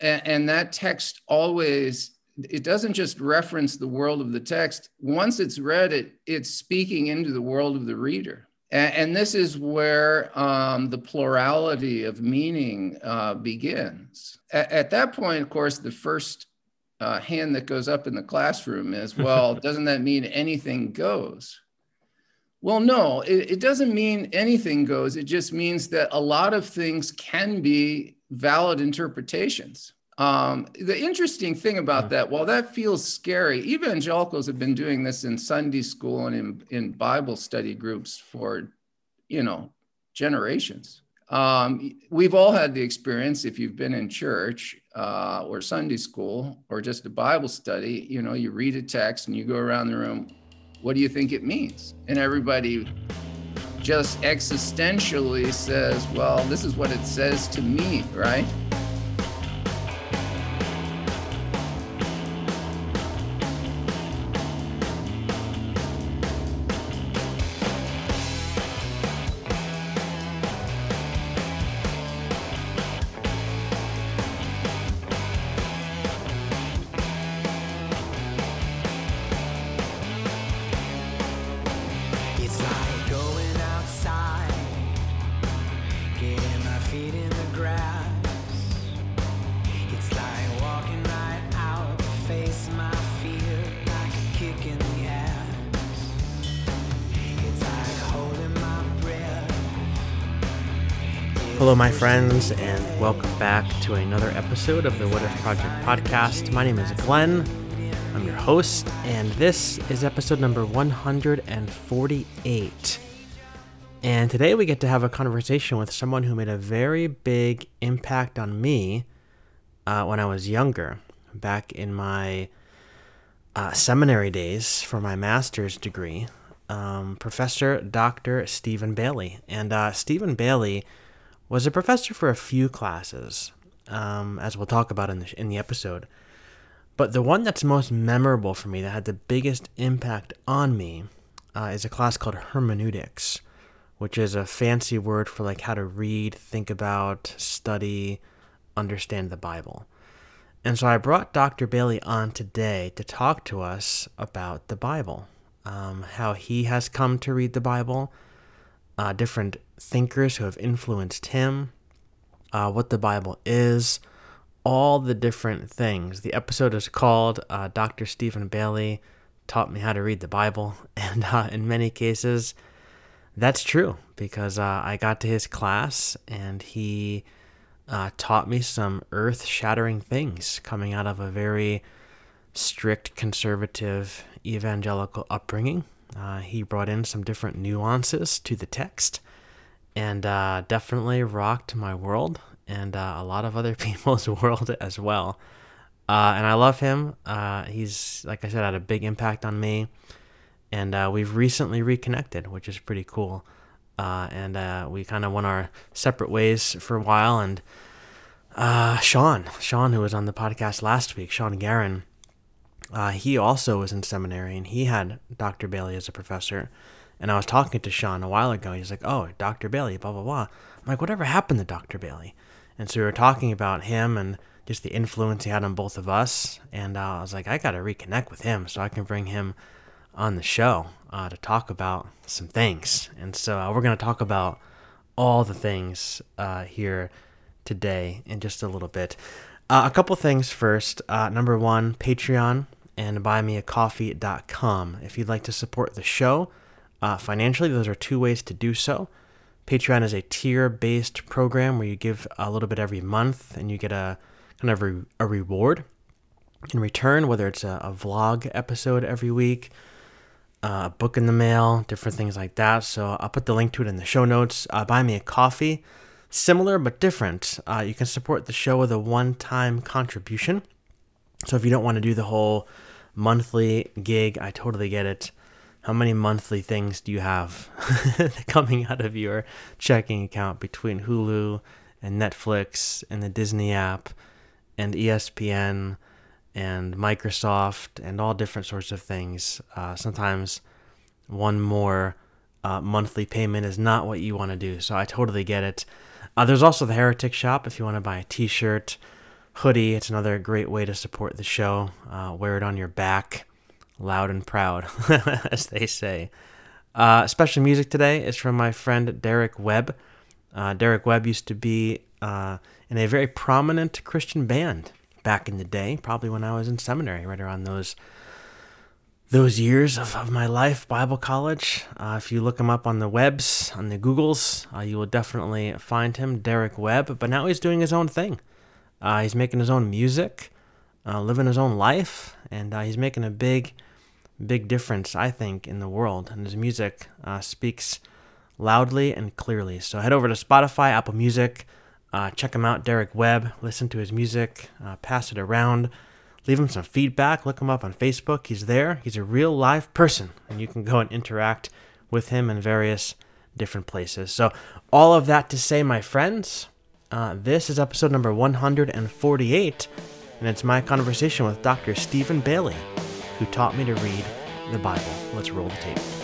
and, and that text always it doesn't just reference the world of the text. Once it's read, it it's speaking into the world of the reader. And, and this is where um, the plurality of meaning uh, begins. At, at, that point, of course, the first uh, hand that goes up in the classroom is, well, doesn't that mean anything goes? Well, no, it, it doesn't mean anything goes. It just means that a lot of things can be valid interpretations. Um, the interesting thing about that, while that feels scary, evangelicals have been doing this in Sunday school and in, in Bible study groups for, you know, generations. Um, we've all had the experience if you've been in church uh, or Sunday school or just a Bible study, you know, you read a text and you go around the room, what do you think it means? And everybody just existentially says, well, this is what it says to me, right? To another episode of the What If Project podcast. My name is Glenn. I'm your host, and this is episode number 148. And today we get to have a conversation with someone who made a very big impact on me uh, when I was younger, back in my uh, seminary days for my master's degree. Um, Professor Dr. Stephen Bailey. And uh, Stephen Bailey was a professor for a few classes, um, as we'll talk about in the, in the episode. But the one that's most memorable for me, that had the biggest impact on me, uh, is a class called hermeneutics, which is a fancy word for like how to read, think about, study, understand the Bible. And so I brought Dr. Bailey on today to talk to us about the Bible, um, how he has come to read the Bible, uh, different thinkers who have influenced him, uh, what the Bible is, all the different things. The episode is called uh, Dr. Stephen Bailey Taught Me How to Read the Bible. And uh, in many cases, that's true because uh, I got to his class and he uh, taught me some earth shattering things coming out of a very strict conservative evangelical upbringing. Uh, he brought in some different nuances to the text and uh, definitely rocked my world and uh, a lot of other people's world as well. Uh, and I love him. Uh, he's, like I said, had a big impact on me. And uh, we've recently reconnected, which is pretty cool. and we kind of went our separate ways for a while. And Sean, Sean, who was on the podcast last week, Sean Garin, uh, he also was in seminary and he had Dr. Bailey as a professor. And I was talking to Sean a while ago. He's like, "Oh, Dr. Bailey, blah blah blah." I'm like, "Whatever happened to Dr. Bailey?" And so we were talking about him and just the influence he had on both of us. And uh, I was like, "I got to reconnect with him so I can bring him on the show uh, to talk about some things." And so uh, we're gonna talk about all the things uh, here today in just a little bit. Uh, a couple things first. Uh, number one, Patreon and buymeacoffee.com. If you'd like to support the show uh, financially, those are two ways to do so. Patreon is a tier based program where you give a little bit every month and you get a kind of re- a reward in return, whether it's a, a vlog episode every week, uh, a book in the mail, different things like that. So I'll put the link to it in the show notes. Uh, buy me a coffee, similar but different. Uh, you can support the show with a one time contribution. So if you don't want to do the whole monthly gig, I totally get it. How many monthly things do you have coming out of your checking account between Hulu and Netflix and the Disney app and ESPN and Microsoft and all different sorts of things? Uh, sometimes one more uh, monthly payment is not what you want to do. So I totally get it. Uh, there's also the Heretic Shop if you want to buy a t shirt hoodie. It's another great way to support the show. Uh, wear it on your back, loud and proud, as they say. Uh, special music today is from my friend Derek Webb. Uh, Derek Webb used to be uh, in a very prominent Christian band back in the day, probably when I was in seminary, right around those those years of, of my life, Bible college. Uh, if you look him up on the webs, on the Googles, uh, you will definitely find him, Derek Webb. But now he's doing his own thing. Uh, he's making his own music, living his own life, and he's making a big, big difference, I think, in the world. And his music uh, speaks loudly and clearly. So head over to Spotify, Apple Music, check him out, Derek Webb. Listen to his music, pass it around leave him some feedback. Look him up on Facebook. He's there. He's a real live person, and you can go and interact with him in various different places. So, all of that to say, my friends, uh, this is episode number 148, and it's my conversation with Dr. Stephen Bailey, who taught me to read the Bible. Let's roll the tape.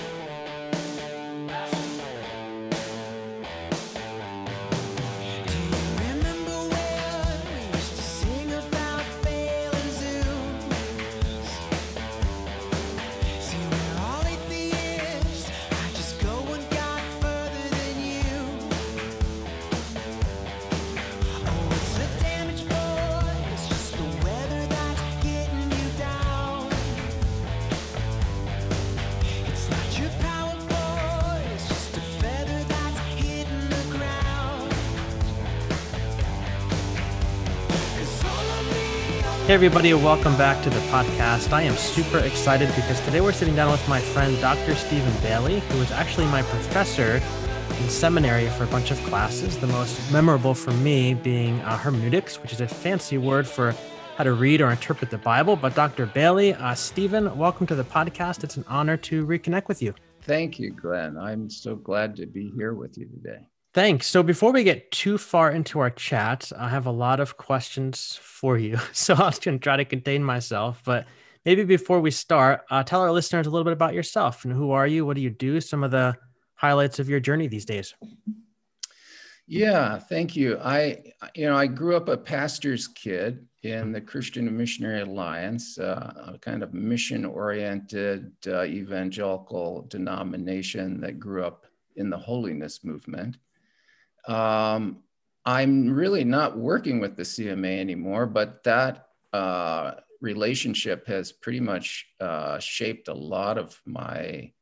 Everybody, welcome back to the podcast. I am super excited because today we're sitting down with my friend Dr. Stephen Bailey, who was actually my professor in seminary for a bunch of classes. The most memorable for me being uh, hermeneutics, which is a fancy word for how to read or interpret the Bible. But Dr. Bailey, uh, Stephen, welcome to the podcast. It's an honor to reconnect with you. Thank you, Glenn. I'm so glad to be here with you today. Thanks. So before we get too far into our chat, I have a lot of questions for you. So I was going to try to contain myself, but maybe before we start, uh, tell our listeners a little bit about yourself and who are you? What do you do? Some of the highlights of your journey these days. Yeah, thank you. I, you know, I grew up a pastor's kid in the Christian Missionary Alliance, uh, a kind of mission-oriented uh, evangelical denomination that grew up in the holiness movement. Um, I'm really not working with the CMA anymore, but that uh, relationship has pretty much uh, shaped a lot of my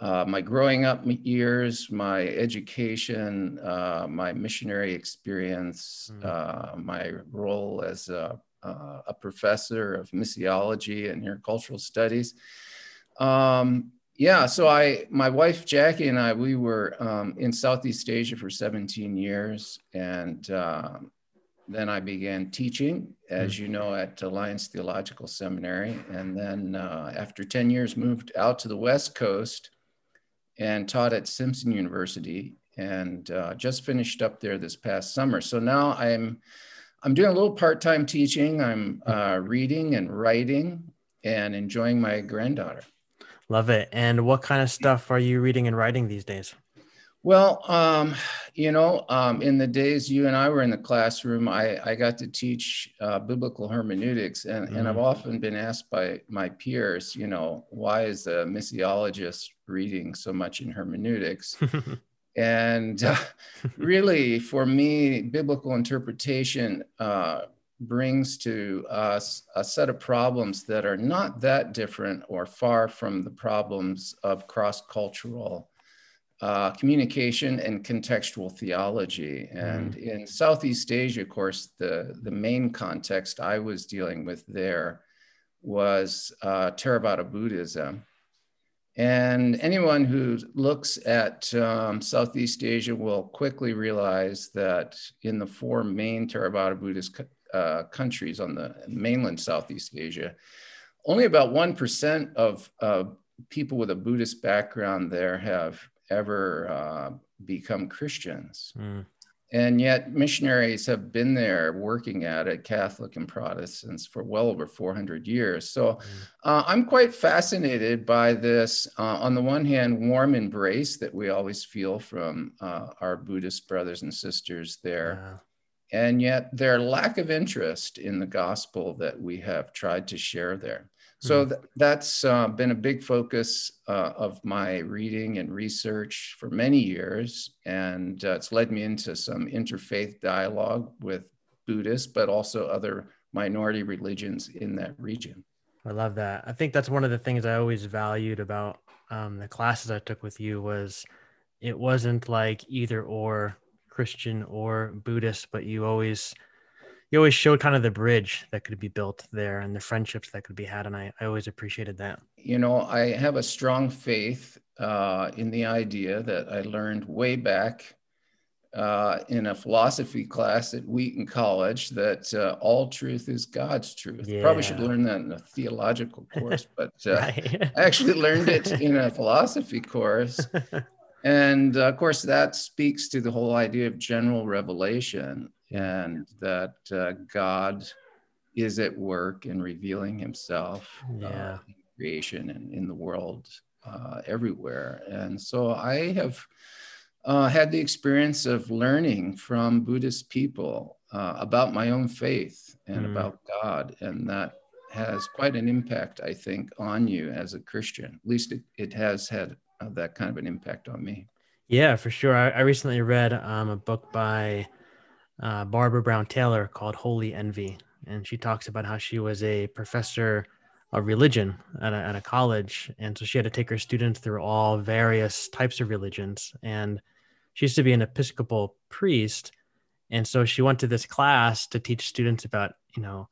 uh, my growing up years, my education, uh, my missionary experience, mm. my role as a, uh, a, professor of missiology and intercultural studies. Um, yeah, so I, my wife Jackie and I, we were um, in Southeast Asia for 17 years, and uh, then I began teaching, as mm. you know, at Alliance Theological Seminary, and then uh, after 10 years, moved out to the West Coast and taught at Simpson University, and uh, just finished up there this past summer. So now I'm, I'm doing a little part-time teaching. I'm uh, reading and writing, and enjoying my granddaughter. Love it. And what kind of stuff are you reading and writing these days? Well, um, you know, um, in the days you and I were in the classroom, I, I got to teach uh, biblical hermeneutics, and, mm. and I've mm. often been asked by my peers, you know, why is a missiologist reading so much in hermeneutics? and uh, really, for me, biblical interpretation uh, brings to us a set of problems that are not that different or far from the problems of cross cultural uh, communication and contextual theology. And mm. in Southeast Asia, of course, the, the main context I was dealing with there was uh, Theravada Buddhism. And anyone who looks at um, Southeast Asia will quickly realize that in the four main Theravada Buddhist uh, countries on the mainland Southeast Asia, only about 1% of uh, people with a Buddhist background there have ever uh, become Christians. Mm. And yet, missionaries have been there working at it, Catholic and Protestants, for well over 400 years. So mm. uh, I'm quite fascinated by this, uh, on the one hand, warm embrace that we always feel from uh, our Buddhist brothers and sisters there. And yet their lack of interest in the gospel that we have tried to share there. So hmm. th- that's uh, been a big focus uh, of my reading and research for many years. And uh, it's led me into some interfaith dialogue with Buddhists, but also other minority religions in that region. I love that. I think that's one of the things I always valued about um, the classes I took with you was it wasn't like either or Christian or Buddhist, but you always you always showed kind of the bridge that could be built there and the friendships that could be had. And I, I always appreciated that. You know, I have a strong faith uh, in the idea that I learned way back uh, in a philosophy class at Wheaton College that uh, all truth is God's truth. Yeah. Probably should learn that in a theological course, but uh. I actually learned it in a philosophy course. And uh, of course, that speaks to the whole idea of general revelation and that uh, God is at work in revealing himself yeah. in creation and in the world everywhere. And so I have uh, had the experience of learning from Buddhist people uh, about my own faith and mm. about God. And that has quite an impact, I think, on you as a Christian. At least it, it has had uh, that kind of an impact on me. Yeah, for sure. I, I recently read um, a book by uh, Barbara Brown Taylor called Holy Envy. And she talks about how she was a professor of religion at a, at a college. And so she had to take her students through all various types of religions. And she used to be an Episcopal priest, and so she went to this class to teach students about you know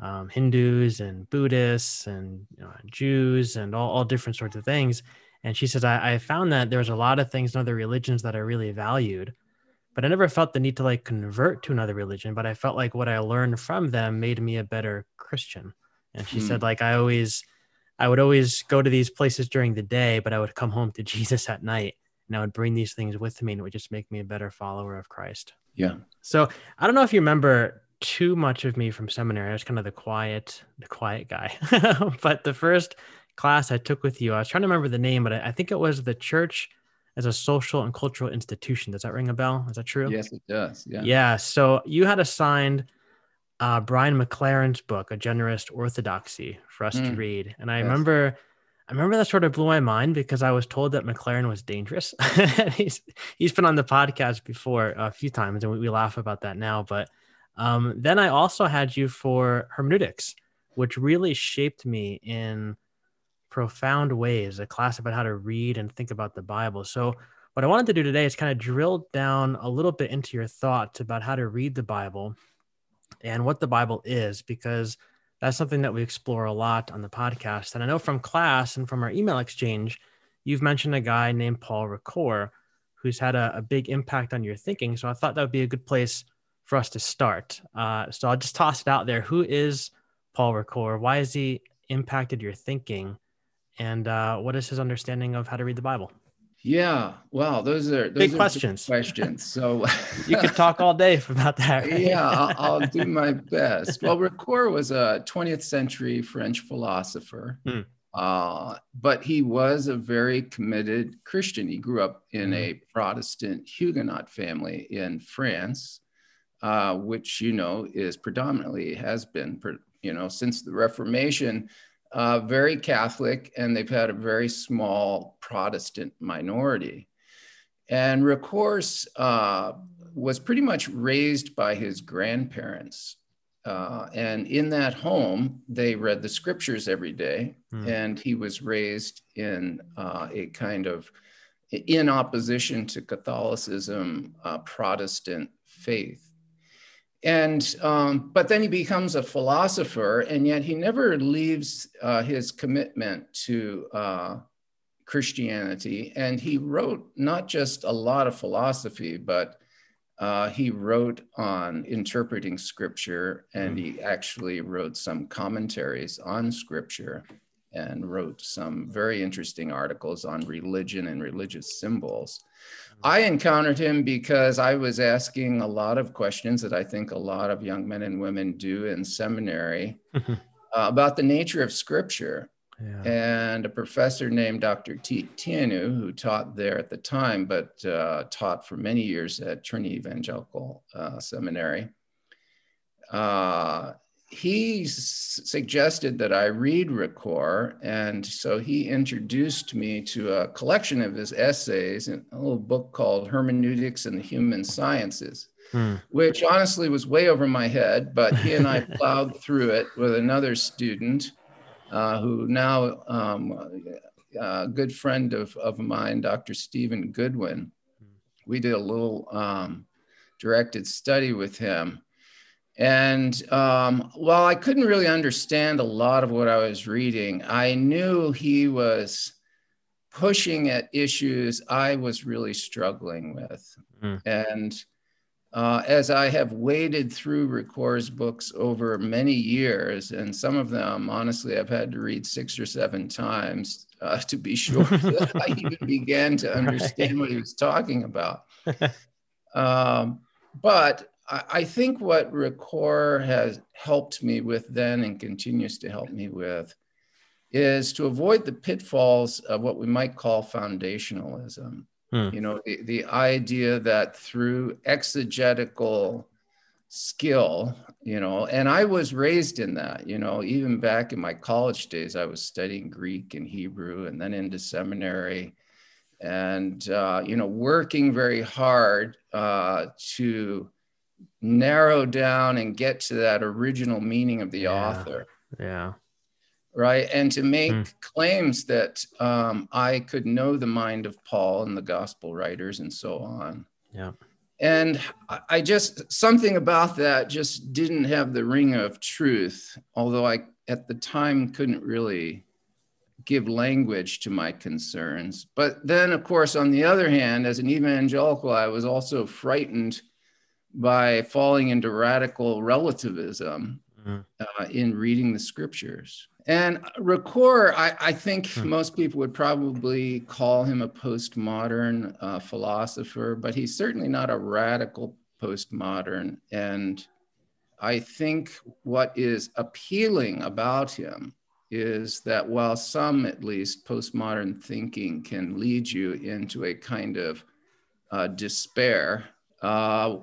um, Hindus and Buddhists and you know, Jews and all, all different sorts of things. And she says, I, I found that there's a lot of things in other religions that I really valued, but I never felt the need to like convert to another religion. But I felt like what I learned from them made me a better Christian. And she hmm. said, like, I always, I would always go to these places during the day, but I would come home to Jesus at night and I would bring these things with me and it would just make me a better follower of Christ. Yeah. So I don't know if you remember too much of me from seminary. I was kind of the quiet, the quiet guy. but the first class I took with you, I was trying to remember the name, but I, I think it was the church as a social and cultural institution. Does that ring a bell? Is that true? Yes, it does. Yeah. Yeah. So you had assigned uh, Brian McLaren's book, A Generous Orthodoxy, for us mm. to read. And I yes. remember I remember that sort of blew my mind because I was told that McLaren was dangerous. he's he's been on the podcast before a few times, and we, we laugh about that now. But um, then I also had you for hermeneutics, which really shaped me in profound ways. A class about how to read and think about the Bible. So what I wanted to do today is kind of drill down a little bit into your thoughts about how to read the Bible and what the Bible is, because that's something that we explore a lot on the podcast. And I know from class and from our email exchange, you've mentioned a guy named Paul Ricoeur who's had a, a big impact on your thinking. So I thought that would be a good place for us to start. Uh, so I'll just toss it out there. Who is Paul Ricoeur? Why has he impacted your thinking? And uh, what is his understanding of how to read the Bible? Yeah, wow, those are those big are questions. Questions. So you could talk all day about that. Right? Yeah, I'll, I'll, do my best. Well, Ricoeur was a 20th century French philosopher, hmm. uh, but he was a very committed Christian. He grew up in a hmm. Protestant Huguenot family in France, uh, which you know is predominantly has been, you know, since the Reformation uh, very Catholic, and they've had a very small Protestant minority. And Ricoeur uh, was pretty much raised by his grandparents. Uh, and in that home, they read the scriptures every day, mm. and he was raised in uh, a kind of in opposition to Catholicism, uh, Protestant faith and um, but then he becomes a philosopher and yet he never leaves uh, his commitment to uh, christianity. And he wrote not just a lot of philosophy but uh, he wrote on interpreting scripture and he actually wrote some commentaries on scripture and wrote some very interesting articles on religion and religious symbols I encountered him because I was asking a lot of questions that I think a lot of young men and women do in seminary uh, about the nature of scripture. Yeah. And a professor named Dr. T. Tiénou, who taught there at the time, but uh, taught for many years at Trinity Evangelical uh, Seminary, uh, he suggested that I read Ricoeur, and so he introduced me to a collection of his essays in a little book called Hermeneutics and the Human Sciences, hmm. which honestly was way over my head, but he and I plowed through it with another student uh, who now um, a good friend of, of mine, Dr. Stephen Goodwin. We did a little um, directed study with him and um, while I couldn't really understand a lot of what I was reading, I knew he was pushing at issues I was really struggling with. Mm. And uh, as I have waded through Ricoeur's books over many years, and some of them, honestly, I've had to read six or seven times uh, to be sure that I even began to understand right. what he was talking about. Um, but I think what Ricoeur has helped me with then and continues to help me with is to avoid the pitfalls of what we might call foundationalism. Hmm. You know, the, the idea that through exegetical skill, you know, and I was raised in that, you know, even back in my college days, I was studying Greek and Hebrew and then into seminary and, uh, you know, working very hard uh, to narrow down and get to that original meaning of the yeah. author. Yeah. Right. And to make mm. claims that um, I could know the mind of Paul and the gospel writers and so on. Yeah. And I just, something about that just didn't have the ring of truth, although I at the time couldn't really give language to my concerns. But then, of course, on the other hand, as an evangelical, I was also frightened by falling into radical relativism mm-hmm. uh, in reading the scriptures. And Ricoeur, I, I think mm-hmm. most people would probably call him a postmodern uh, philosopher, but he's certainly not a radical postmodern. And I think what is appealing about him is that while some, at least, postmodern thinking can lead you into a kind of uh, despair, uh,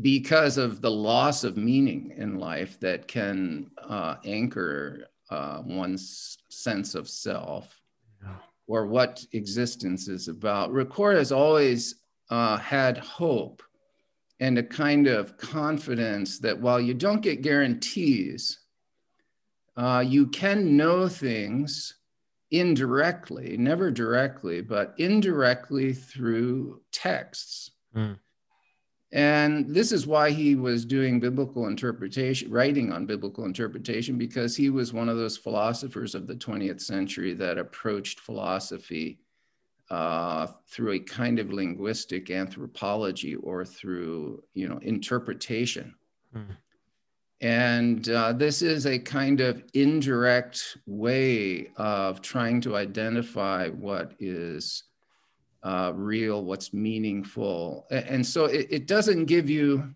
because of the loss of meaning in life that can uh, anchor uh, one's sense of self yeah. or what existence is about. Ricoeur has always uh, had hope and a kind of confidence that while you don't get guarantees, uh, you can know things indirectly, never directly, but indirectly through texts. Mm. And this is why he was doing biblical interpretation, writing on biblical interpretation, because he was one of those philosophers of the 20th century that approached philosophy uh, through a kind of linguistic anthropology or through, you know, interpretation. Mm. And uh, this is a kind of indirect way of trying to identify what is uh, real, what's meaningful. And so it, it doesn't give you,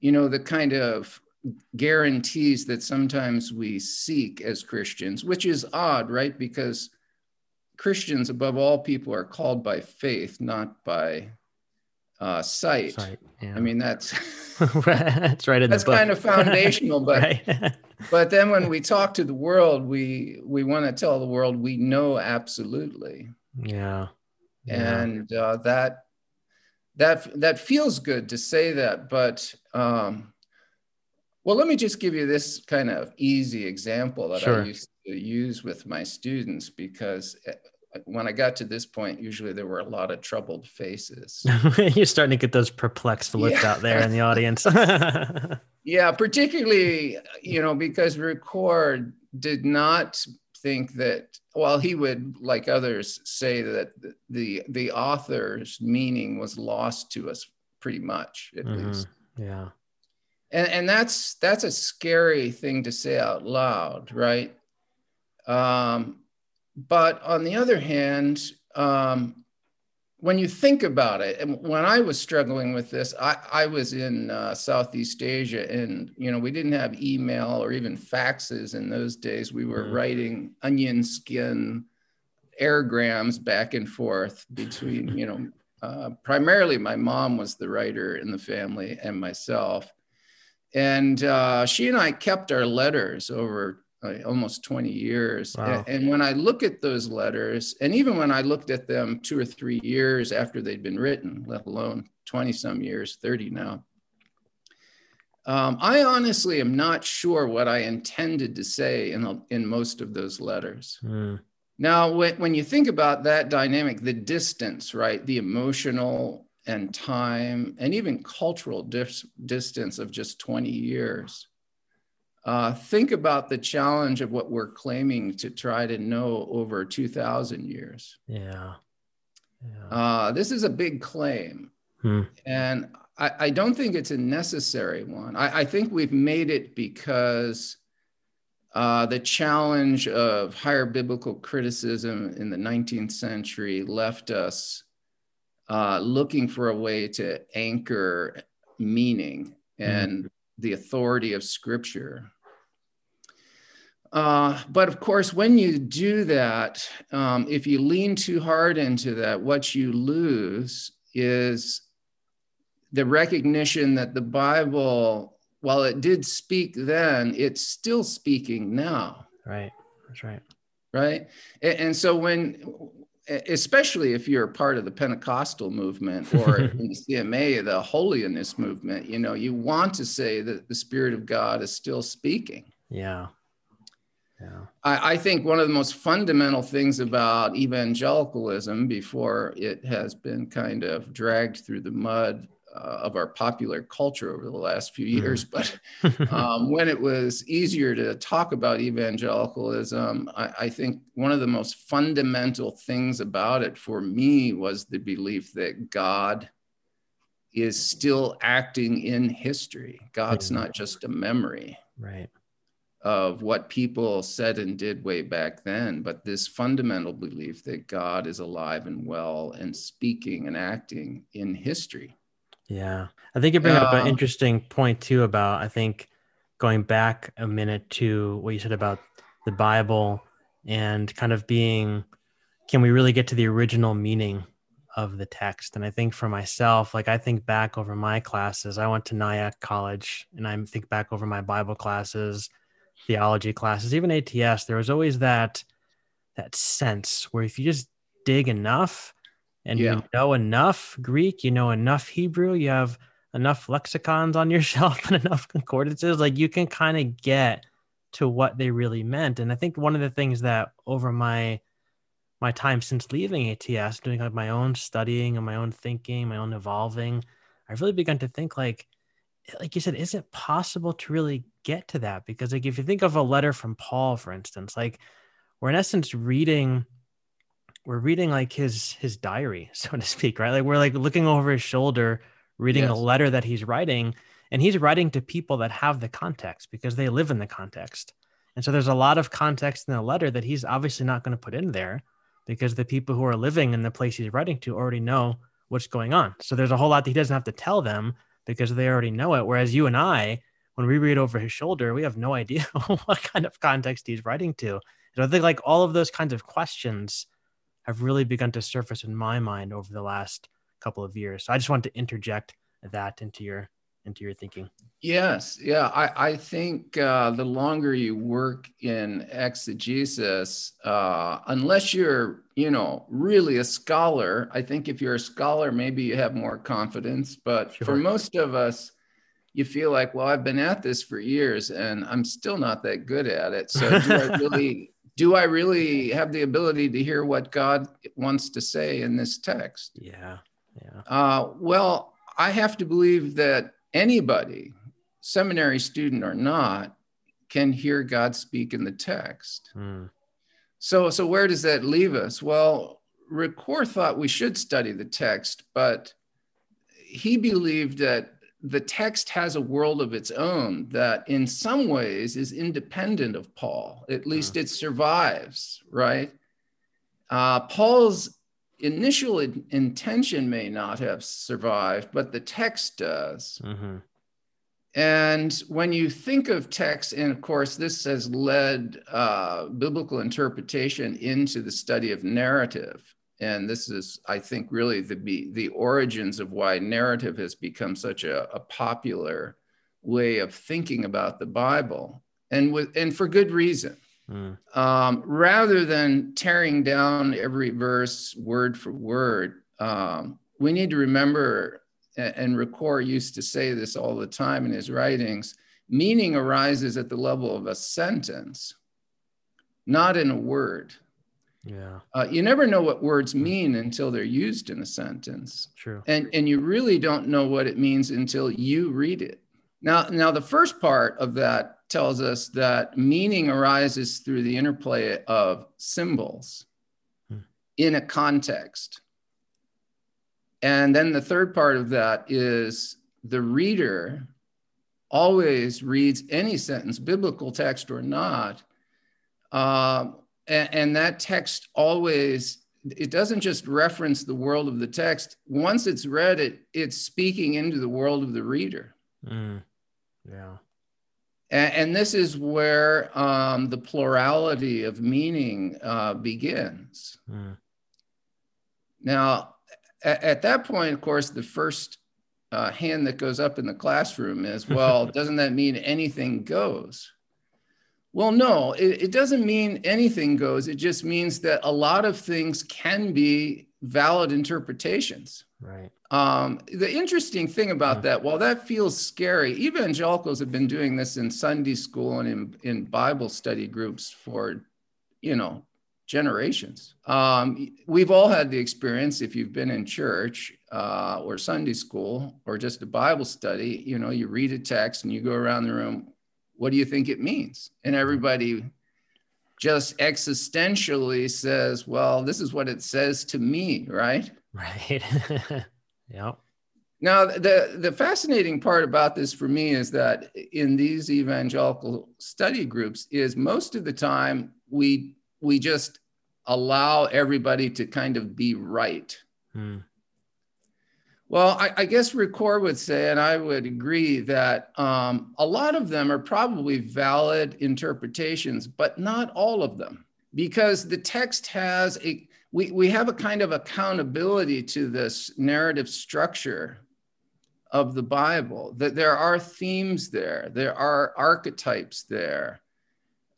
you know, the kind of guarantees that sometimes we seek as Christians, which is odd, right? Because Christians, above all people, are called by faith, not by uh, sight. sight yeah. I mean, that's that's right. that's kind of foundational, but but then when we talk to the world, we we want to tell the world we know absolutely. Yeah and uh, that that that feels good to say that but um, well let me just give you this kind of easy example that sure. i used to use with my students because uh, when i got to this point usually there were a lot of troubled faces you're starting to get those perplexed looks yeah. out there in the audience yeah particularly you know because Ricoeur did not think that while he would like others say that the the author's meaning was lost to us pretty much at mm-hmm. least. Yeah. And and that's that's a scary thing to say out loud right? Um but on the other hand um when you think about it, and when I was struggling with this, I, I was in uh, Southeast Asia, and you know we didn't have email or even faxes in those days. We were mm. writing onion skin airgrams back and forth between you know uh, primarily my mom was the writer in the family and myself, and uh, she and I kept our letters over uh, almost 20 years. Wow. And, and when I look at those letters, and even when I looked at them two or three years after they'd been written, let alone 20 some years, 30 now, um, I honestly am not sure what I intended to say in, in most of those letters. Mm. Now, when, when you think about that dynamic, the distance, right, the emotional and time and even cultural dis- distance of just 20 years, uh, think about the challenge of what we're claiming to try to know over 2,000 years. Yeah. yeah. Uh, this is a big claim. Hmm. And I, I, don't think it's a necessary one. I, I think we've made it because uh, the challenge of higher biblical criticism in the 19th century left us uh, looking for a way to anchor meaning and mm. The authority of Scripture. Uh, but of course, when you do that, um, if you lean too hard into that, what you lose is the recognition that the Bible while it did speak then, it's still speaking now. Right. That's right. Right. And, and so when, especially if you're a part of the Pentecostal movement or in the CMA, the holiness movement, you know, you want to say that the Spirit of God is still speaking. Yeah. Yeah. I, I think one of the most fundamental things about evangelicalism before it has been kind of dragged through the mud uh, of our popular culture over the last few mm-hmm. years. But um, when it was easier to talk about evangelicalism, I, I, think one of the most fundamental things about it for me was the belief that God is still acting in history. God's mm-hmm. not just a memory. Right. Of what people said and did way back then, but this fundamental belief that God is alive and well and speaking and acting in history. Yeah. I think you bring up an interesting point too about I think going back a minute to what you said about the Bible and kind of being can we really get to the original meaning of the text? And I think for myself, like I think back over my classes, I went to Nyack College and I think back over my Bible classes, theology classes, even ATS, there was always that that sense where if you just dig enough, and yeah. you know enough Greek, you know enough Hebrew, you have enough lexicons on your shelf and enough concordances, like you can kind of get to what they really meant. And I think one of the things that over my my time since leaving ATS, doing like my own studying and my own thinking, my own evolving, I've really begun to think like, like you said, is it possible to really get to that? Because like if you think of a letter from Paul, for instance, like we're in essence reading we're reading like his his diary, so to speak, right? Like we're like looking over his shoulder, reading yes. a letter that he's writing, and he's writing to people that have the context because they live in the context. And so there's a lot of context in the letter that he's obviously not going to put in there because the people who are living in the place he's writing to already know what's going on. So there's a whole lot that he doesn't have to tell them because they already know it. Whereas you and I, when we read over his shoulder, we have no idea what kind of context he's writing to. So I think like all of those kinds of questions have really begun to surface in my mind over the last couple of years. So I just wanted to interject that into your into your thinking. Yes, yeah, I, I think uh, the longer you work in exegesis, uh, unless you're you know really a scholar, I think if you're a scholar, maybe you have more confidence. But sure. for most of us, you feel like, well, I've been at this for years and I'm still not that good at it. So do I really do I really have the ability to hear what God wants to say in this text? Yeah. Yeah. Uh, well, I have to believe that anybody, seminary student or not, can hear God speak in the text. Mm. So, so where does that leave us? Well, Ricoeur thought we should study the text, but he believed that the text has a world of its own that in some ways is independent of Paul. At least it survives, right? Uh, Paul's initial in- intention may not have survived, but the text does. Mm-hmm. And when you think of text, and of course, this has led uh, biblical interpretation into the study of narrative and this is i think really the the origins of why narrative has become such a, a popular way of thinking about the Bible, and with and for good reason. Mm. Um, rather than tearing down every verse word for word, um, we need to remember, and Ricoeur used to say this all the time in his writings meaning arises at the level of a sentence, not in a word. Yeah. Uh, you never know what words mean until they're used in a sentence. True. And and you really don't know what it means until you read it. Now, now the first part of that tells us that meaning arises through the interplay of symbols hmm. in a context. And then the third part of that is the reader always reads any sentence, biblical text or not, uh, and, and that text always it doesn't just reference the world of the text. Once it's read, it it's speaking into the world of the reader. Mm. Yeah. And, and, this is where um, the plurality of meaning uh, begins. Mm. Now, at, at, that point, of course, the first uh, hand that goes up in the classroom is, well, doesn't that mean anything goes? Well, no, it, it, doesn't mean anything goes. It just means that a lot of things can be valid interpretations. Right. Um, the interesting thing about yeah. that, while that feels scary, evangelicals have been doing this in Sunday school and in, in Bible study groups for, you know, generations. Um, we've all had the experience if you've been in church uh, or Sunday school or just a Bible study, you know, you read a text and you go around the room what do you think it means? And everybody just existentially says, well, this is what it says to me, right? Right. yep. Now, the, the fascinating part about this for me is that in these evangelical study groups is most of the time we we just allow everybody to kind of be right. Hmm. Well, I, I, guess Ricoeur would say, and I would agree, that um, a lot of them are probably valid interpretations, but not all of them, because the text has a, we, we have a kind of accountability to this narrative structure of the Bible, that there are themes there, there are archetypes there.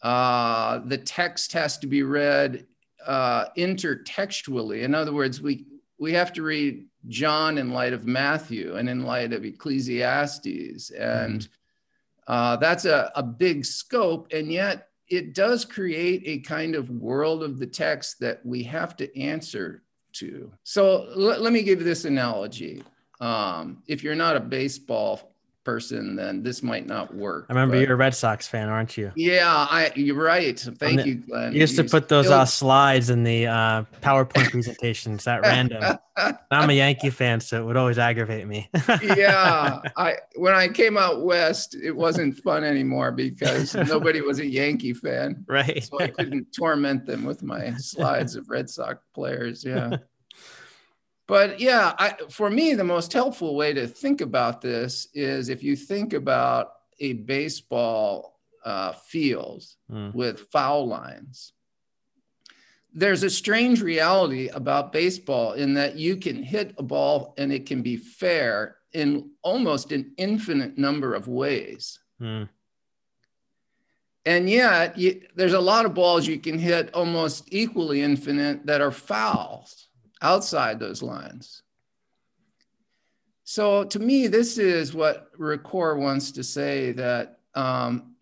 Uh, the text has to be read uh, intertextually. In other words, we, we have to read John in light of Matthew and in light of Ecclesiastes. And mm-hmm. uh, that's a, a big scope. And yet it does create a kind of world of the text that we have to answer to. So l- let me give you this analogy. Um, if you're not a baseball person, then this might not work. I remember but, you're a Red Sox fan, aren't you? Yeah, I, you're right. Thank the, you, Glenn. You used to put those uh, slides in the uh, PowerPoint presentations at random. I'm a Yankee fan, so it would always aggravate me. yeah, I when I came out west, it wasn't fun anymore because nobody was a Yankee fan. Right. So I couldn't torment them with my slides of Red Sox players. Yeah but yeah, I, for me, the most helpful way to think about this is if you think about a baseball uh, field mm. with foul lines. There's a strange reality about baseball in that you can hit a ball and it can be fair in almost an infinite number of ways. Mm. And yet, you, there's a lot of balls you can hit almost equally infinite that are fouls outside those lines. So to me, this is what Ricoeur wants to say that um,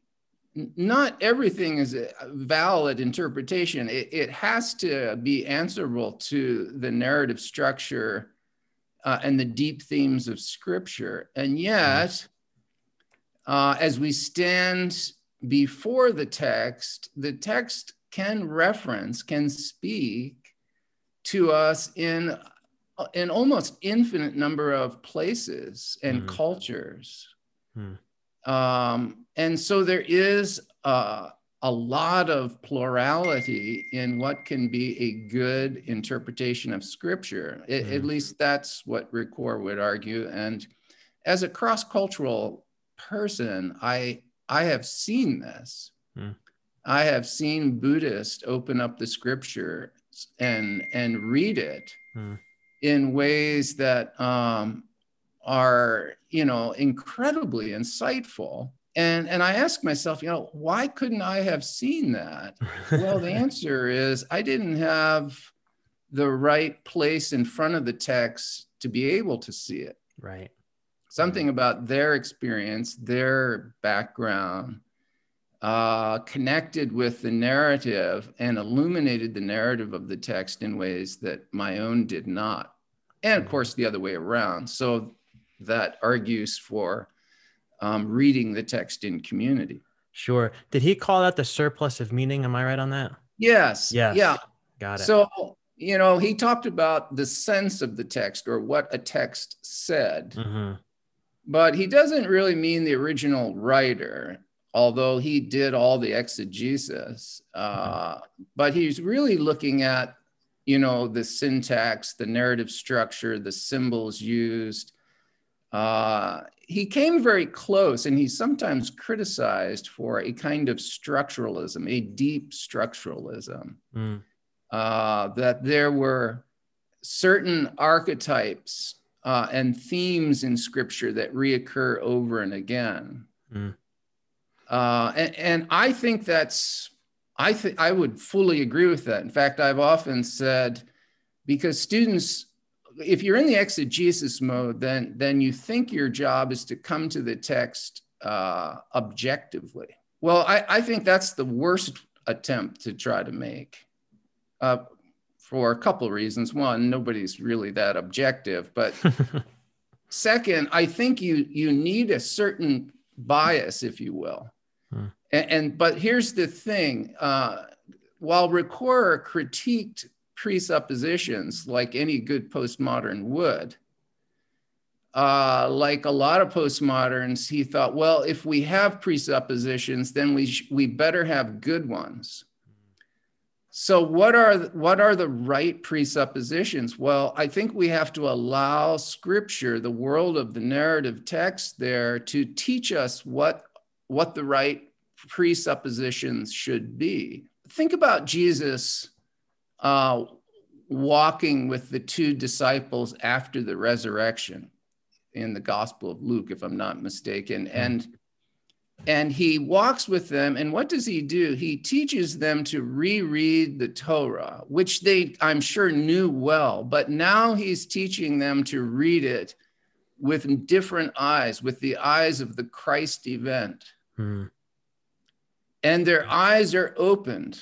not everything is a valid interpretation. It, it, has to be answerable to the narrative structure uh, and the deep themes of Scripture. And yet, uh, as we stand before the text, the text can reference, can speak to us in an almost infinite number of places and mm. cultures. Mm. Um, and so there is uh, a lot of plurality in what can be a good interpretation of scripture. It, mm. At least that's what Ricoeur would argue. And as a cross-cultural person, I I have seen this. Mm. I have seen Buddhists open up the scripture and and read it hmm. in ways that um, are, you know, incredibly insightful. And, and I ask myself, you know, why couldn't I have seen that? well, the answer is I didn't have the right place in front of the text to be able to see it. Right. Something about their experience, their background, uh, connected with the narrative and illuminated the narrative of the text in ways that my own did not. And of course, the other way around. So that argues for um, reading the text in community. Sure. Did he call that the surplus of meaning? Am I right on that? Yes. Yes. Yeah. Got it. So, you know, he talked about the sense of the text or what a text said, Mhm. but he doesn't really mean the original writer, although he did all the exegesis. Uh, but he's really looking at, you know, the syntax, the narrative structure, the symbols used. Uh, he came very close, and he's sometimes criticized for a kind of structuralism, a deep structuralism Mm. uh, that there were certain archetypes uh, and themes in scripture that reoccur over and again. Mm. Uh, and, and I think that's, I think I would fully agree with that. In fact, I've often said, because students, if you're in the exegesis mode, then, then you think your job is to come to the text uh, objectively. Well, I, I think that's the worst attempt to try to make uh, for a couple of reasons. One, nobody's really that objective, but second, I think you you need a certain bias, if you will. Hmm. And, and but here's the thing: uh, while Ricoeur critiqued presuppositions like any good postmodern would. Uh, like a lot of postmoderns, he thought, well, if we have presuppositions, then we sh- we better have good ones. So what are what are the right presuppositions? Well, I think we have to allow scripture, the world of the narrative text there to teach us what what the right presuppositions should be. Think about Jesus uh, walking with the two disciples after the resurrection in the Gospel of Luke, if I'm not mistaken, and and he walks with them and what does he do? He teaches them to reread the torah which they i'm sure knew well but now he's teaching them to read it with different eyes with the eyes of the christ event. Hmm. and their eyes are opened.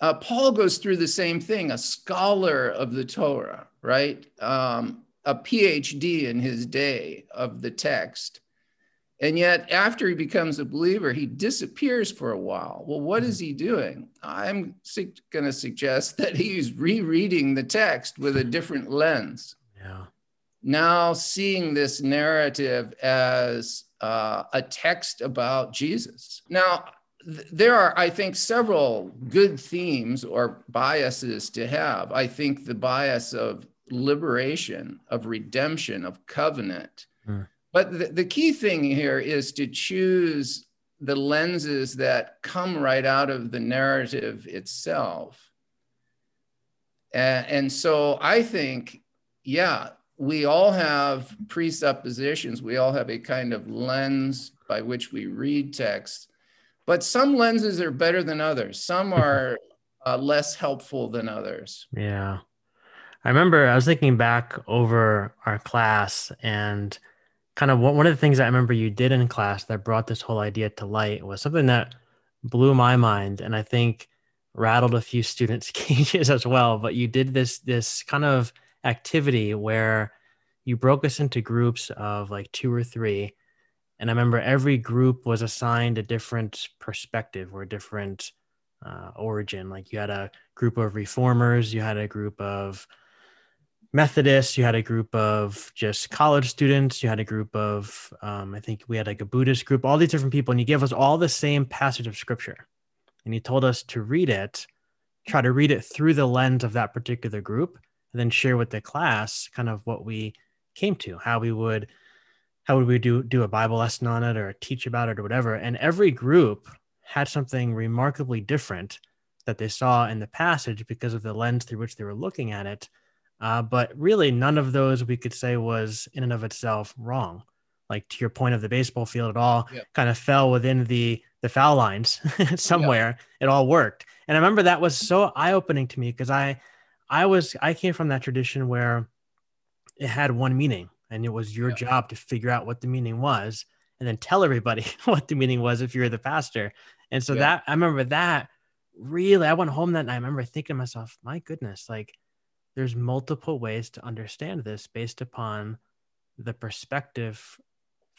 Uh, paul goes through the same thing a scholar of the torah right? Um, a phd in his day of the text and yet, after he becomes a believer, he disappears for a while. Well, what is he doing? I'm su- going to suggest that he's rereading the text with a different lens. Yeah. Now, seeing this narrative as uh, a text about Jesus. Now, th- there are, I think, several good themes or biases to have. I think the bias of liberation, of redemption, of covenant. Mm. But the, the key thing here is to choose the lenses that come right out of the narrative itself. And, and so I think, yeah, we all have presuppositions. We all have a kind of lens by which we read text, but some lenses are better than others. Some are uh, less helpful than others. Yeah. I remember I was thinking back over our class and kind of one of the things I remember you did in class that brought this whole idea to light was something that blew my mind and I think rattled a few students' cages as well. But you did this this kind of activity where you broke us into groups of like two or three. And I remember every group was assigned a different perspective or a different uh, origin. Like you had a group of reformers, you had a group of Methodists, you had a group of just college students, you had a group of, um, I think we had like a Buddhist group, all these different people, and you gave us all the same passage of scripture. And you told us to read it, try to read it through the lens of that particular group, and then share with the class kind of what we came to, how we would, how would we do do a Bible lesson on it or teach about it or whatever. And every group had something remarkably different that they saw in the passage because of the lens through which they were looking at it Uh, but really, none of those we could say was in and of itself wrong. Like to your point of the baseball field, it all kind of fell within the the foul lines somewhere. It all worked, and I remember that was so eye opening to me because I, I was I came from that tradition where it had one meaning, and it was your job to figure out what the meaning was, and then tell everybody what the meaning was if you're the pastor. And so that I remember that really, I went home that night. I remember thinking to myself, my goodness, like there's multiple ways to understand this based upon the perspective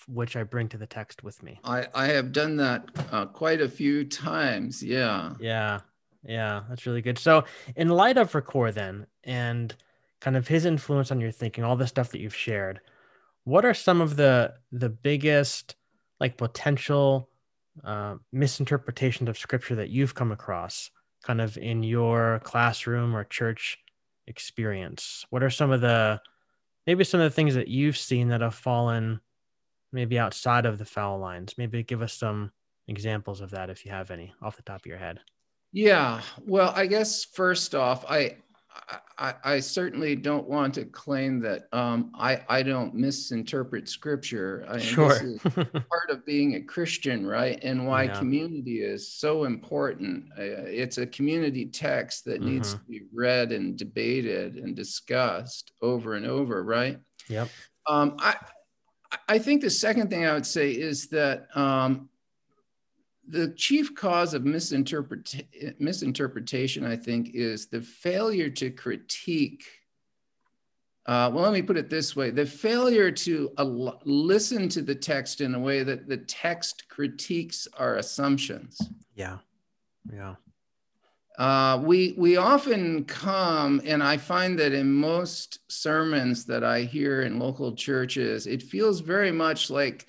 which I bring to the text with me. I, I have done that uh, quite a few times. Yeah. Yeah. Yeah. That's really good. So, in light of Ricoeur, then, and kind of his influence on your thinking, all the stuff that you've shared, what are some of the the biggest like potential uh, misinterpretations of scripture that you've come across kind of in your classroom or church experience? What are some of the maybe some of the things that you've seen that have fallen maybe outside of the foul lines? Maybe give us some examples of that if you have any off the top of your head. Yeah, well, I guess first off, I I, I, certainly don't want to claim that um, I, I don't misinterpret scripture. I mean, sure. part of being a Christian, right? And why yeah. community is so important. Uh, it's a community text that mm-hmm. needs to be read and debated and discussed over and over, right? Yep. Um, I, I think the second thing I would say is that um, the chief cause of misinterpret- misinterpretation, I think, is the failure to critique. Uh, well, let me put it this way the failure to al- listen to the text in a way that the text critiques our assumptions. Yeah. Yeah. Uh, we we often come, and I find that in most sermons that I hear in local churches, it feels very much like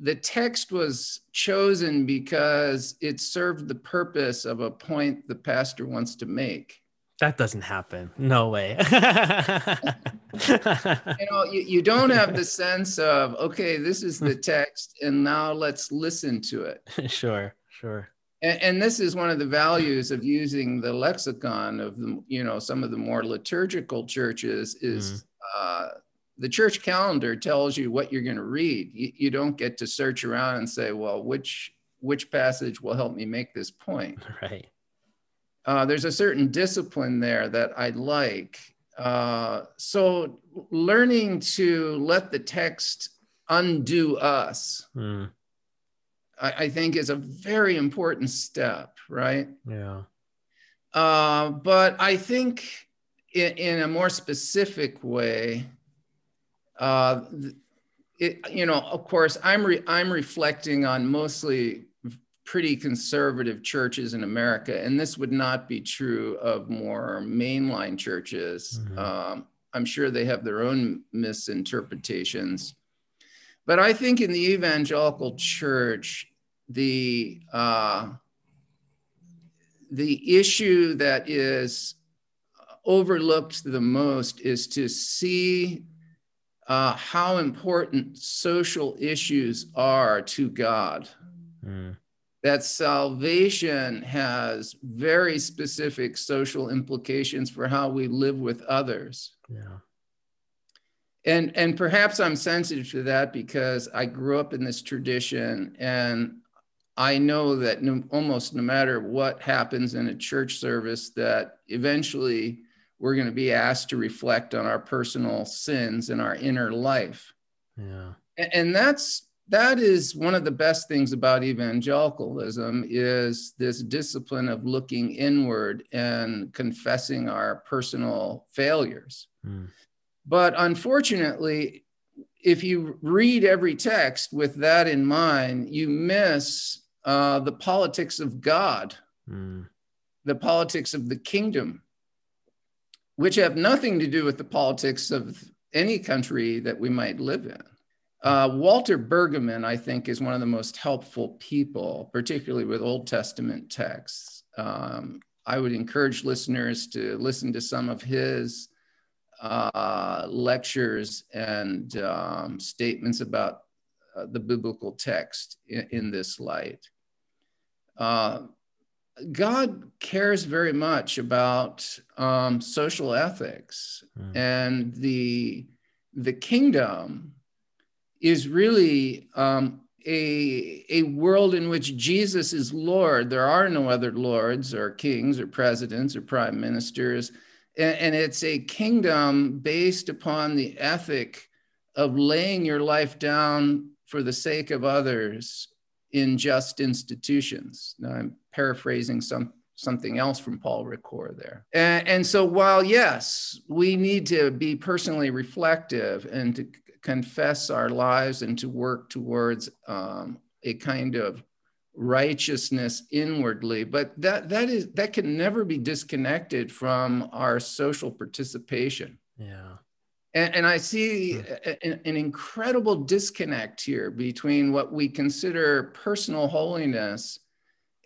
the text was chosen because it served the purpose of a point the pastor wants to make. That doesn't happen. No way. you know, you, you don't have the sense of, okay, this is the text, and now let's listen to it. sure, sure. And, and, this is one of the values of using the lexicon of the, you know, some of the more liturgical churches is mm. uh, the church calendar tells you what you're going to read. You, you, don't get to search around and say, well, which which passage will help me make this point? Right. Uh, there's a certain discipline there that I like. Uh, so learning to let the text undo us, mm. I, I, think, is a very important step, right? Yeah. Uh, but I think in, in a more specific way, uh, it, you know, of course, I'm re- I'm reflecting on mostly pretty conservative churches in America, and this would not be true of more mainline churches. Mm-hmm. Um, I'm sure they have their own misinterpretations, but I think in the evangelical church, the uh, the issue that is overlooked the most is to see uh, how important social issues are to God. Mm. That salvation has very specific social implications for how we live with others. Yeah. And, and perhaps I'm sensitive to that because I grew up in this tradition and I know that no, almost no matter what happens in a church service, that eventually we're going to be asked to reflect on our personal sins and our inner life. Yeah. And that's that is one of the best things about evangelicalism is this discipline of looking inward and confessing our personal failures. Mm. But unfortunately, if you read every text with that in mind, you miss uh, the politics of God, mm. the politics of the kingdom, which have nothing to do with the politics of any country that we might live in. Uh, Walter Brueggemann, I think, is one of the most helpful people, particularly with Old Testament texts. Um, I would encourage listeners to listen to some of his uh, lectures and um, statements about uh, the biblical text in, in this light. God cares very much about um, social ethics, mm. and the the kingdom is really um, a, a world in which Jesus is Lord. There are no other lords or kings or presidents or prime ministers. And, and it's a kingdom based upon the ethic of laying your life down for the sake of others in just institutions. Now, I'm paraphrasing some something else from Paul Ricoeur there. And, and, so while yes, we need to be personally reflective and to confess our lives and to work towards um, a kind of righteousness inwardly but that that is that can never be disconnected from our social participation yeah and, and i see hmm. an, an incredible disconnect here between what we consider personal holiness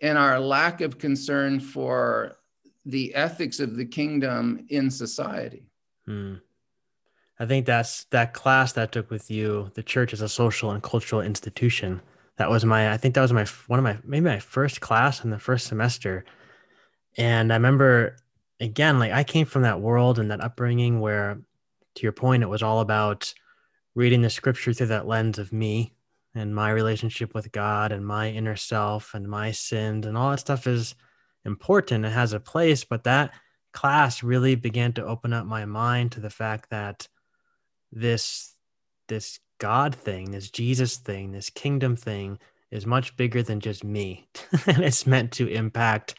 and our lack of concern for the ethics of the kingdom in society hmm. I think that's that class that I took with you, the church as a social and cultural institution. That was my, I think that was my, one of my, maybe my first class in the first semester. And I remember again, like I came from that world and that upbringing where, to your point, it was all about reading the scripture through that lens of me and my relationship with God and my inner self and my sins and all that stuff is important. It has a place, but that class really began to open up my mind to the fact that this this God thing, this Jesus thing, this kingdom thing is much bigger than just me, and it's meant to impact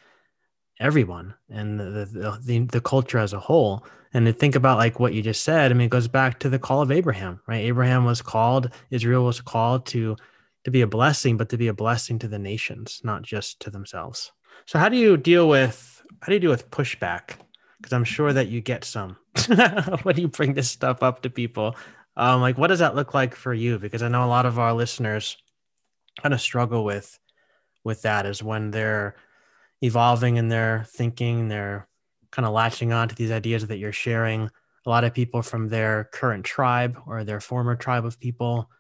everyone and the, the the, the culture as a whole. And to think about like what you just said, I mean, it goes back to the call of Abraham, right? Abraham was called, Israel was called to to be a blessing, but to be a blessing to the nations, not just to themselves. So how do you deal with how do you deal with pushback? Because I'm sure that you get some when you bring this stuff up to people. Um, like, what does that look like for you? Because I know a lot of our listeners kind of struggle with with that is when they're evolving in their thinking, they're kind of latching on to these ideas that you're sharing. A lot of people from their current tribe or their former tribe of people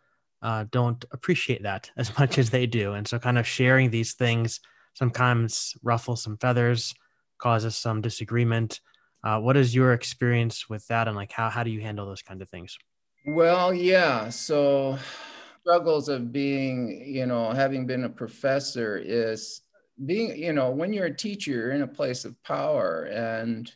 uh, don't appreciate that as much as they do. And so, kind of sharing these things sometimes ruffles some feathers, causes some disagreement. Uh, what is your experience with that, and like how how do you handle those kind of things? Well, yeah. So struggles of being, you know, having been a professor is being, you know, when you're a teacher, you're in a place of power, and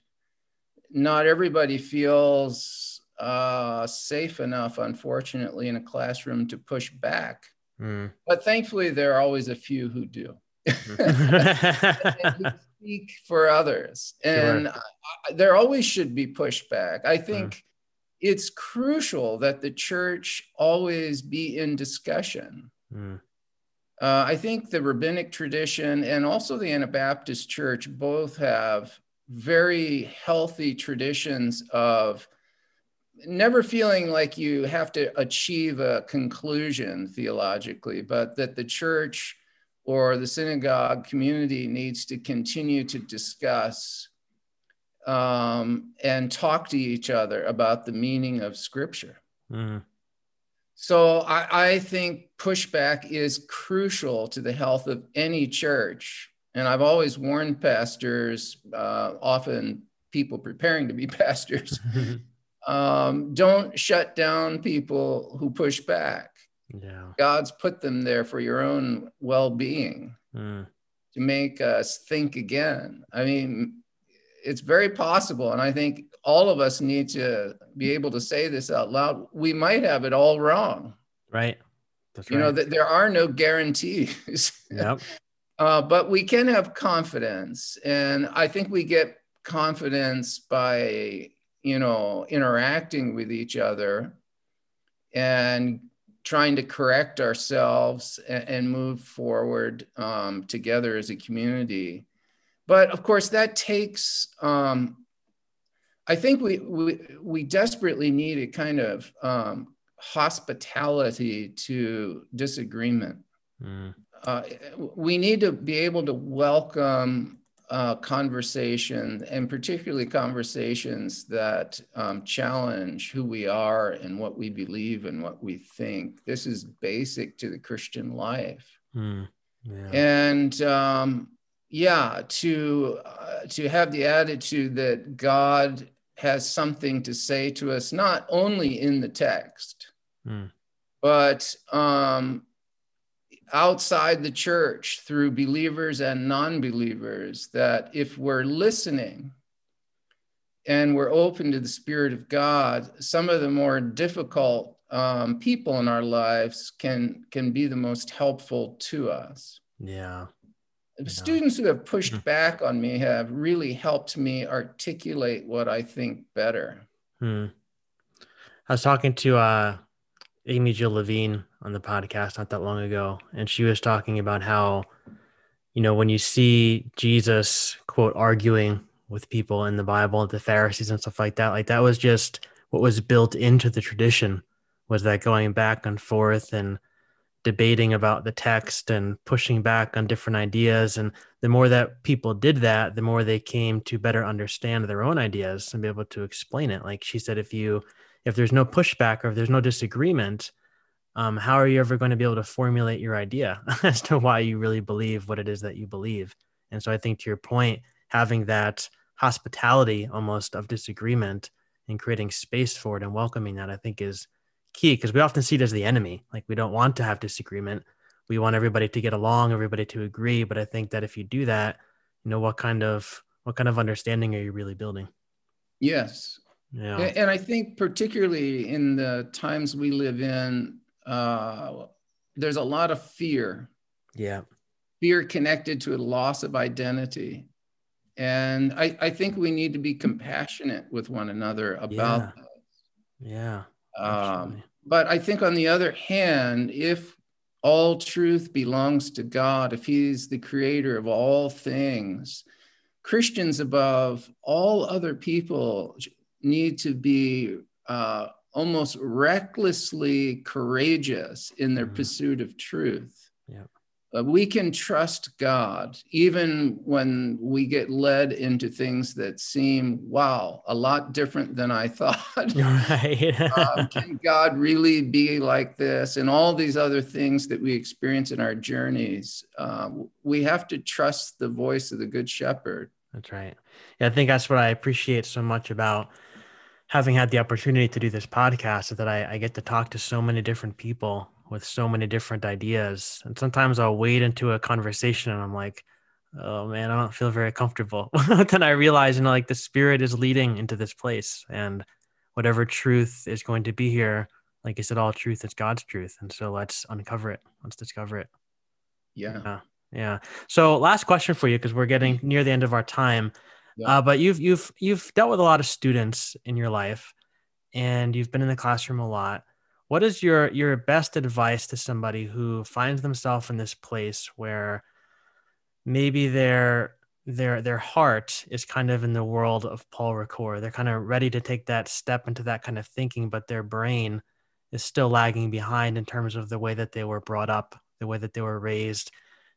not everybody feels uh, safe enough, unfortunately, in a classroom to push back. Mm. But thankfully, there are always a few who do. Mm. speak for others. And sure. I, there always should be pushback. I think mm. it's crucial that the church always be in discussion. Mm. Uh, I think the rabbinic tradition and also the Anabaptist church both have very healthy traditions of never feeling like you have to achieve a conclusion theologically, but that the church or the synagogue community needs to continue to discuss um, and talk to each other about the meaning of scripture. Mm-hmm. So I, I, think pushback is crucial to the health of any church. And I've always warned pastors, uh, often people preparing to be pastors, um, don't shut down people who push back. Yeah. God's put them there for your own well being mm. to make us think again. I mean, it's very possible. And I think all of us need to be able to say this out loud. We might have it all wrong. Right. That's you right. know, that there are no guarantees. Yep. uh, but we can have confidence. And I think we get confidence by, you know, interacting with each other and trying to correct ourselves and, and move forward um, together as a community. But of course, that takes, um, I think we, we, we, desperately need a kind of um, hospitality to disagreement. Mm. Uh, we need to be able to welcome uh, conversation, and particularly conversations that um, challenge who we are and what we believe and what we think. This is basic to the Christian life. Mm, yeah. And, um, yeah, to uh, to have the attitude that God has something to say to us, not only in the text, mm. but um, outside the church through believers and non-believers. That if we're listening and we're open to the Spirit of God, some of the more difficult um, people in our lives can can be the most helpful to us. Yeah. The students who have pushed mm-hmm. back on me have really helped me articulate what I think better. Hmm. I was talking to uh, Amy Jill Levine on the podcast not that long ago, and she was talking about how, you know, when you see Jesus quote arguing with people in the Bible, the Pharisees and stuff like that, like that was just what was built into the tradition was that going back and forth and debating about the text and pushing back on different ideas. And the more that people did that the more they came to better understand their own ideas and be able to explain it. Like she said if you if there's no pushback or if there's no disagreement um, how are you ever going to be able to formulate your idea as to why you really believe what it is that you believe? And so i think to your point having that hospitality almost of disagreement and creating space for it and welcoming that i think is key because we often see it as the enemy. Like we don't want to have disagreement. We want everybody to get along, everybody to agree. But I think that if you do that, you know, what kind of what kind of understanding are you really building? Yes. Yeah. And I think particularly in the times we live in, uh, there's a lot of fear. Yeah. Fear connected to a loss of identity. And I, I think we need to be compassionate with one another about yeah. that. Yeah. Um, but I think, on the other hand, if all truth belongs to God, if He's the creator of all things, Christians above all other people need to be uh, almost recklessly courageous in their mm-hmm. pursuit of truth. Uh, we can trust God even when we get led into things that seem, wow, a lot different than I thought. Right. um, can God really be like this? And all these other things that we experience in our journeys, uh, we have to trust the voice of the Good Shepherd. That's right. Yeah, I think that's what I appreciate so much about having had the opportunity to do this podcast is that I, I get to talk to so many different people with so many different ideas. And sometimes I'll wade into a conversation and I'm like, oh man, I don't feel very comfortable. then I realize, you know, like the spirit is leading into this place and whatever truth is going to be here, like I said, all truth is God's truth. And so let's uncover it. Let's discover it. Yeah. Yeah. yeah. So last question for you, because we're getting near the end of our time. Yeah. Uh, but you've you've you've dealt with a lot of students in your life and you've been in the classroom a lot what is your your best advice to somebody who finds themselves in this place where maybe their their their heart is kind of in the world of Paul Ricoeur. They're kind of ready to take that step into that kind of thinking, but their brain is still lagging behind in terms of the way that they were brought up, the way that they were raised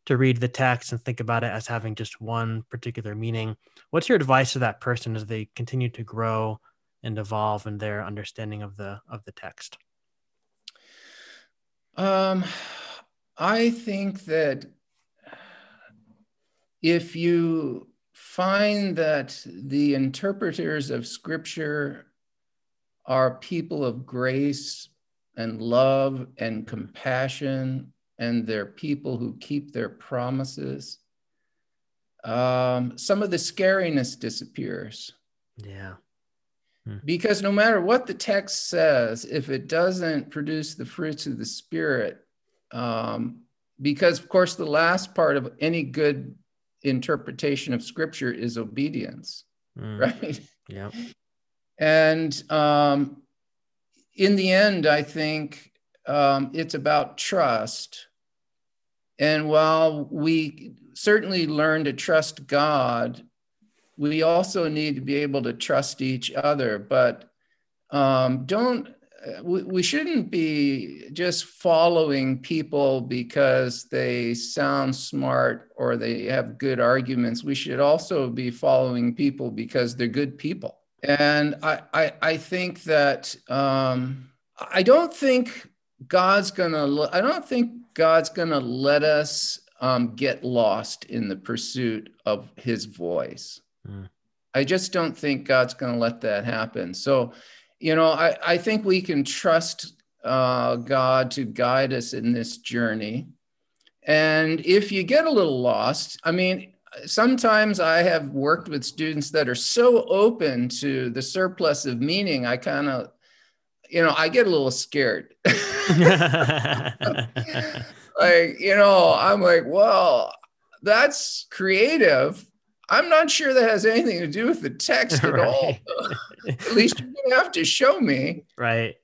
to read the text and think about it as having just one particular meaning. What's your advice to that person as they continue to grow and evolve in their understanding of the of the text? Um, I think that if you find that the interpreters of scripture are people of grace and love and compassion, and they're people who keep their promises, um, some of the scariness disappears. Yeah. Hmm. Because no matter what the text says, if it doesn't produce the fruits of the Spirit, um, because of course, the last part of any good interpretation of Scripture is obedience, mm. right? Yeah. And um, in the end, I think um, it's about trust. And while we certainly learn to trust God, we also need to be able to trust each other, but um, don't we, we shouldn't be just following people because they sound smart or they have good arguments. We should also be following people because they're good people. And I, I, I think that um, I don't think God's gonna. I don't think God's gonna let us um, get lost in the pursuit of his voice. Mm. I just don't think God's going to let that happen. So, you know, I, I think we can trust uh, God to guide us in this journey. And if you get a little lost, I mean, sometimes I have worked with students that are so open to the surplus of meaning, I kind of, you know, I get a little scared. like, you know, I'm like, well, that's creative. I'm not sure that has anything to do with the text at right. all. at least you're to have to show me. Right.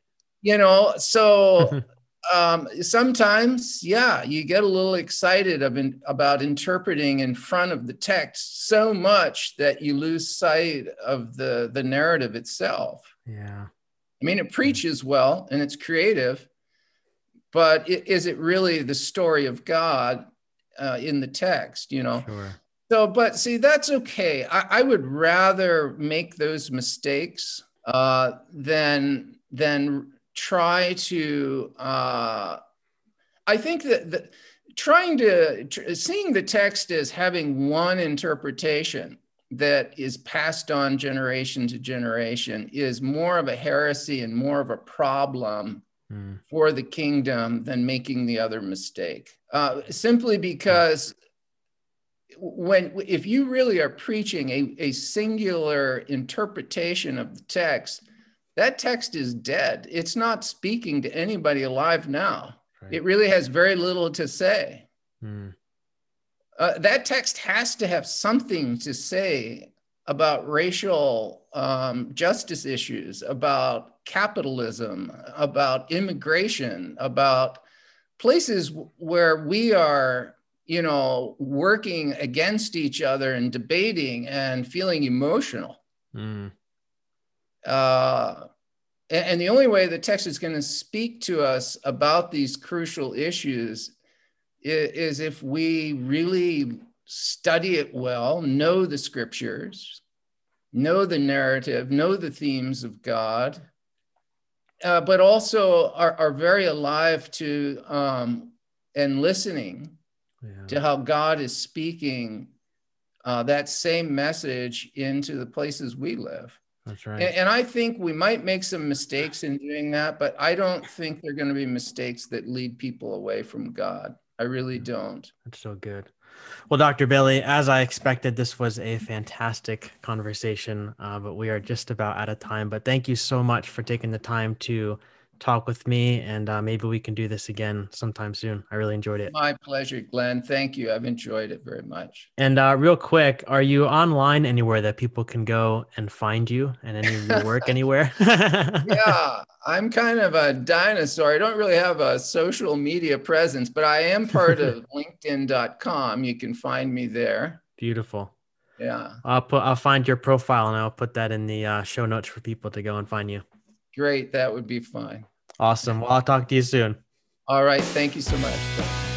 You know, so um, sometimes, yeah, you get a little excited of in, about interpreting in front of the text so much that you lose sight of the the narrative itself. Yeah. I mean, it preaches well and it's creative, but it, is it really the story of God uh, in the text? You know. Sure. So, but see, that's okay. I, I would rather make those mistakes uh, than than try to. Uh, I think that the, trying to tr- seeing the text as having one interpretation that is passed on generation to generation is more of a heresy and more of a problem mm. for the kingdom than making the other mistake. Uh, simply because when if you really are preaching a, a singular interpretation of the text, that text is dead. It's not speaking to anybody alive now. Right. It really has very little to say. Mm. Uh, that text has to have something to say about racial um, justice issues, about capitalism, about immigration, about places where we are, you know, working against each other and debating and feeling emotional. Mm. Uh, and the only way the text is going to speak to us about these crucial issues is if we really study it well, know the scriptures, know the narrative, know the themes of God, uh, but also are, are very alive to um, and listening yeah. to how God is speaking uh, that same message into the places we live. That's right. And, and, I think we might make some mistakes in doing that, but I don't think they're going to be mistakes that lead people away from God. I really don't. That's so good. Well, Dr. Bailey, as I expected, this was a fantastic conversation, uh, but we are just about out of time. But thank you so much for taking the time to talk with me, and uh, maybe we can do this again sometime soon. I really enjoyed it. My pleasure, Glenn. Thank you. I've enjoyed it very much. And uh, real quick, are you online anywhere that people can go and find you and any of your work anywhere? yeah, I'm kind of a dinosaur. I don't really have a social media presence, but I am part of LinkedIn.com. You can find me there. Beautiful. Yeah. I'll put. I'll find your profile and I'll put that in the uh, show notes for people to go and find you. Great. That would be fine. Awesome. Well, I'll talk to you soon. All right. Thank you so much.